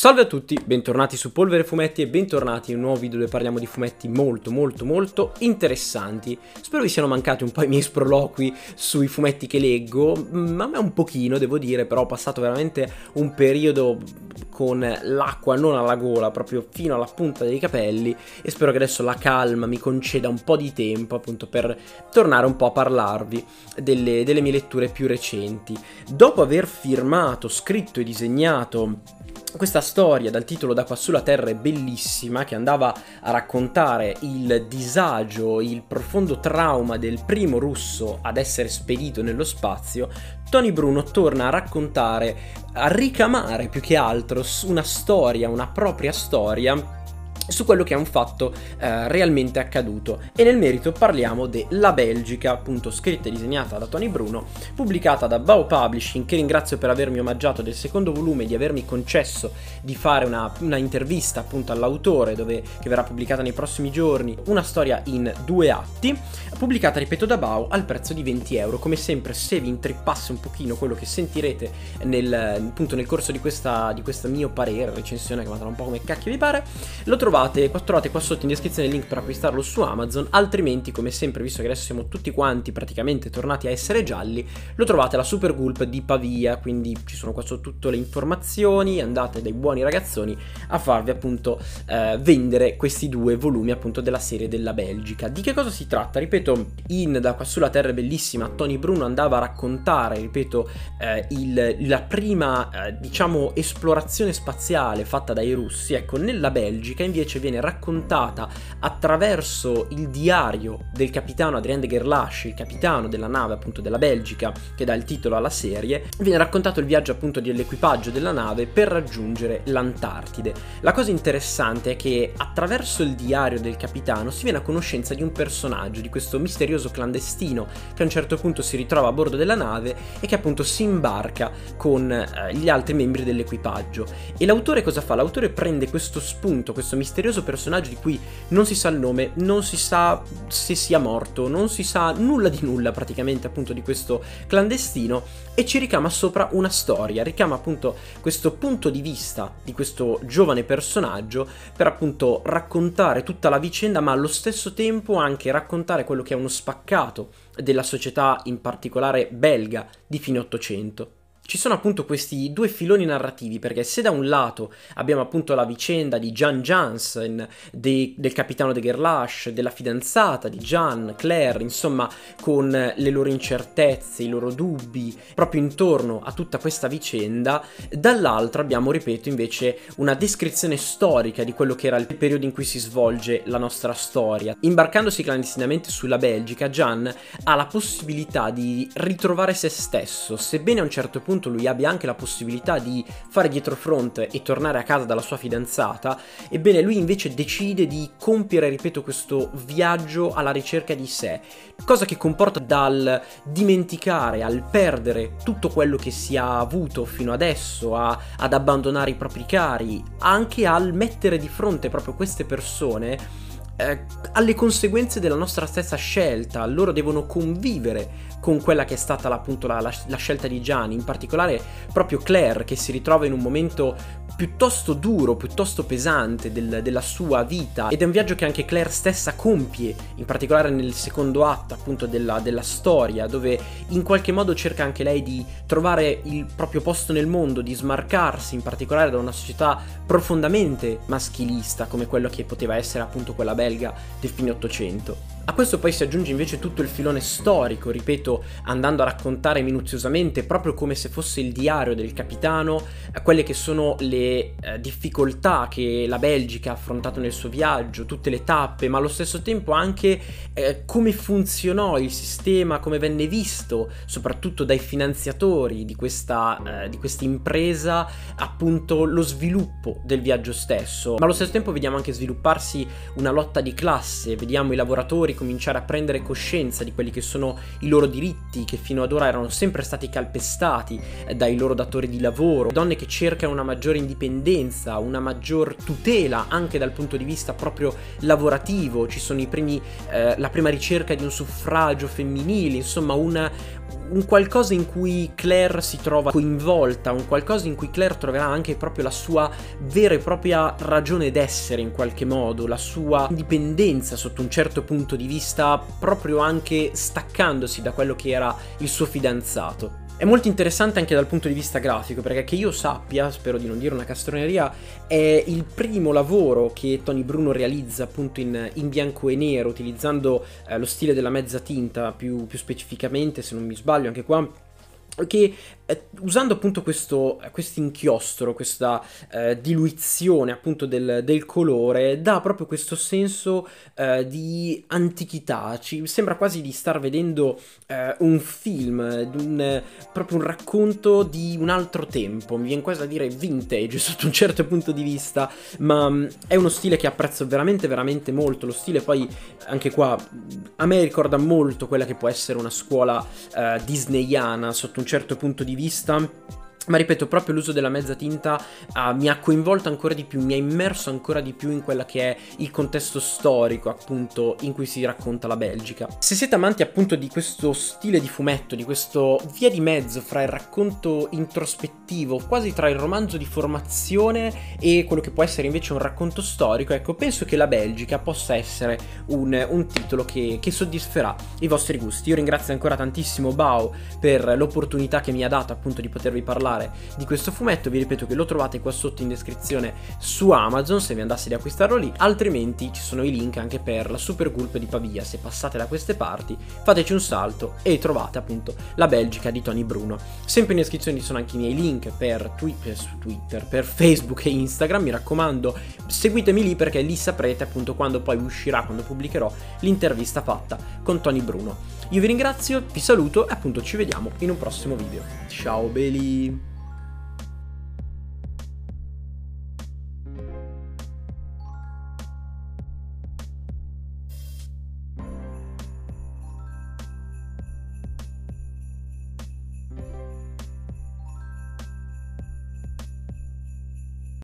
Salve a tutti, bentornati su Polvere Fumetti e bentornati in un nuovo video dove parliamo di fumetti molto molto molto interessanti. Spero vi siano mancati un po' i miei sproloqui sui fumetti che leggo, ma a me un pochino devo dire, però ho passato veramente un periodo con l'acqua non alla gola, proprio fino alla punta dei capelli e spero che adesso la calma mi conceda un po' di tempo appunto per tornare un po' a parlarvi delle, delle mie letture più recenti. Dopo aver firmato, scritto e disegnato questa storia dal titolo Da qua sulla terra è bellissima che andava a raccontare il disagio, il profondo trauma del primo russo ad essere spedito nello spazio, Tony Bruno torna a raccontare, a ricamare più che altro una storia, una propria storia su quello che è un fatto eh, realmente accaduto. E nel merito parliamo della Belgica, appunto scritta e disegnata da Tony Bruno, pubblicata da Bao Publishing che ringrazio per avermi omaggiato del secondo volume e di avermi concesso di fare una, una intervista appunto all'autore dove, che verrà pubblicata nei prossimi giorni, una storia in due atti, pubblicata ripeto da Bao al prezzo di 20 euro, come sempre se vi intrippasse un pochino quello che sentirete nel, appunto, nel corso di questa, di questa mio parere, recensione che vada un po' come cacchio vi pare, lo trovate trovate, trovate qua sotto in descrizione il link per acquistarlo su Amazon, altrimenti come sempre, visto che adesso siamo tutti quanti praticamente tornati a essere gialli, lo trovate alla Super Gulp di Pavia, quindi ci sono qua sotto tutte le informazioni, andate dai buoni ragazzoni a farvi appunto eh, vendere questi due volumi appunto della serie della Belgica. Di che cosa si tratta? Ripeto, in Da qua sulla terra è bellissima, Tony Bruno andava a raccontare, ripeto, eh, il, la prima eh, diciamo esplorazione spaziale fatta dai russi, ecco, nella Belgica invece invece viene raccontata attraverso il diario del capitano Adrien de Gerlache, il capitano della nave appunto della Belgica che dà il titolo alla serie, viene raccontato il viaggio appunto dell'equipaggio della nave per raggiungere l'Antartide. La cosa interessante è che attraverso il diario del capitano si viene a conoscenza di un personaggio, di questo misterioso clandestino che a un certo punto si ritrova a bordo della nave e che appunto si imbarca con eh, gli altri membri dell'equipaggio. E l'autore cosa fa? L'autore prende questo spunto, questo misterioso misterioso personaggio di cui non si sa il nome, non si sa se sia morto, non si sa nulla di nulla praticamente appunto di questo clandestino e ci ricama sopra una storia, ricama appunto questo punto di vista di questo giovane personaggio per appunto raccontare tutta la vicenda ma allo stesso tempo anche raccontare quello che è uno spaccato della società in particolare belga di fine Ottocento ci sono appunto questi due filoni narrativi, perché se da un lato abbiamo appunto la vicenda di Jan Jansen, de, del capitano de Gerlache, della fidanzata di Jan, Claire, insomma, con le loro incertezze, i loro dubbi, proprio intorno a tutta questa vicenda, dall'altro abbiamo, ripeto, invece una descrizione storica di quello che era il periodo in cui si svolge la nostra storia. Imbarcandosi clandestinamente sulla Belgica, Jan ha la possibilità di ritrovare se stesso, sebbene a un certo punto appunto lui abbia anche la possibilità di fare dietro front e tornare a casa dalla sua fidanzata, ebbene lui invece decide di compiere, ripeto, questo viaggio alla ricerca di sé, cosa che comporta dal dimenticare, al perdere tutto quello che si è avuto fino adesso, a, ad abbandonare i propri cari, anche al mettere di fronte proprio queste persone eh, alle conseguenze della nostra stessa scelta, loro devono convivere con quella che è stata appunto la, la, la scelta di Gianni, in particolare proprio Claire che si ritrova in un momento piuttosto duro, piuttosto pesante del, della sua vita. Ed è un viaggio che anche Claire stessa compie, in particolare nel secondo atto appunto della, della storia, dove in qualche modo cerca anche lei di trovare il proprio posto nel mondo, di smarcarsi in particolare da una società profondamente maschilista come quello che poteva essere appunto quella belga del fine Ottocento. A questo poi si aggiunge invece tutto il filone storico, ripeto, andando a raccontare minuziosamente, proprio come se fosse il diario del capitano, quelle che sono le eh, difficoltà che la Belgica ha affrontato nel suo viaggio, tutte le tappe, ma allo stesso tempo anche eh, come funzionò il sistema, come venne visto, soprattutto dai finanziatori di questa, eh, di questa impresa, appunto lo sviluppo del viaggio stesso. Ma allo stesso tempo vediamo anche svilupparsi una lotta di classe, vediamo i lavoratori cominciare a prendere coscienza di quelli che sono i loro diritti, che fino ad ora erano sempre stati calpestati eh, dai loro datori di lavoro, donne che cercano una maggiore indipendenza, una maggior tutela anche dal punto di vista proprio lavorativo, ci sono i primi, eh, la prima ricerca di un suffragio femminile, insomma una, un qualcosa in cui Claire si trova coinvolta, un qualcosa in cui Claire troverà anche proprio la sua vera e propria ragione d'essere in qualche modo, la sua indipendenza sotto un certo punto di vista, proprio anche staccandosi da quello che era il suo fidanzato. È molto interessante anche dal punto di vista grafico, perché che io sappia, spero di non dire una castroneria, è il primo lavoro che Tony Bruno realizza appunto in, in bianco e nero, utilizzando eh, lo stile della mezza tinta più, più specificamente, se non mi sbaglio anche qua che eh, usando appunto questo inchiostro, questa eh, diluizione appunto del, del, colore, dà proprio questo senso eh, di antichità, ci sembra quasi di star vedendo eh, un film, un, proprio un racconto di un altro tempo, mi viene quasi a dire vintage sotto un certo punto di vista, ma mh, mm, è uno stile che apprezzo veramente veramente molto, lo stile poi anche qua a me ricorda molto quella che può essere una scuola eh, disneyana sotto un certo punto di vista ma ripeto, proprio l'uso della mezza tinta uh, mi ha coinvolto ancora di più, mi ha immerso ancora di più in quello che è il contesto storico, appunto, in cui si racconta la Belgica. Se siete amanti appunto di questo stile di fumetto, di questo via di mezzo fra il racconto introspettivo, quasi tra il romanzo di formazione e quello che può essere invece un racconto storico, ecco, penso che la Belgica possa essere un, un titolo che, che soddisferà i vostri gusti. Io ringrazio ancora tantissimo Bao per l'opportunità che mi ha dato appunto di potervi parlare parlare di questo fumetto, vi ripeto che lo trovate qua sotto in descrizione su Amazon se vi andasse di acquistarlo lì, altrimenti ci sono i link anche per la Super Gulp di Pavia, se passate da queste parti fateci un salto e trovate appunto la Belgica di Tony Bruno. Sempre in descrizione ci sono anche i miei link per, twi- per Twitter, per Facebook e Instagram, mi raccomando seguitemi lì perché lì saprete appunto quando poi uscirà, quando pubblicherò l'intervista fatta con Tony Bruno. Io vi ringrazio, vi saluto e appunto ci vediamo in un prossimo video. Ciao belli!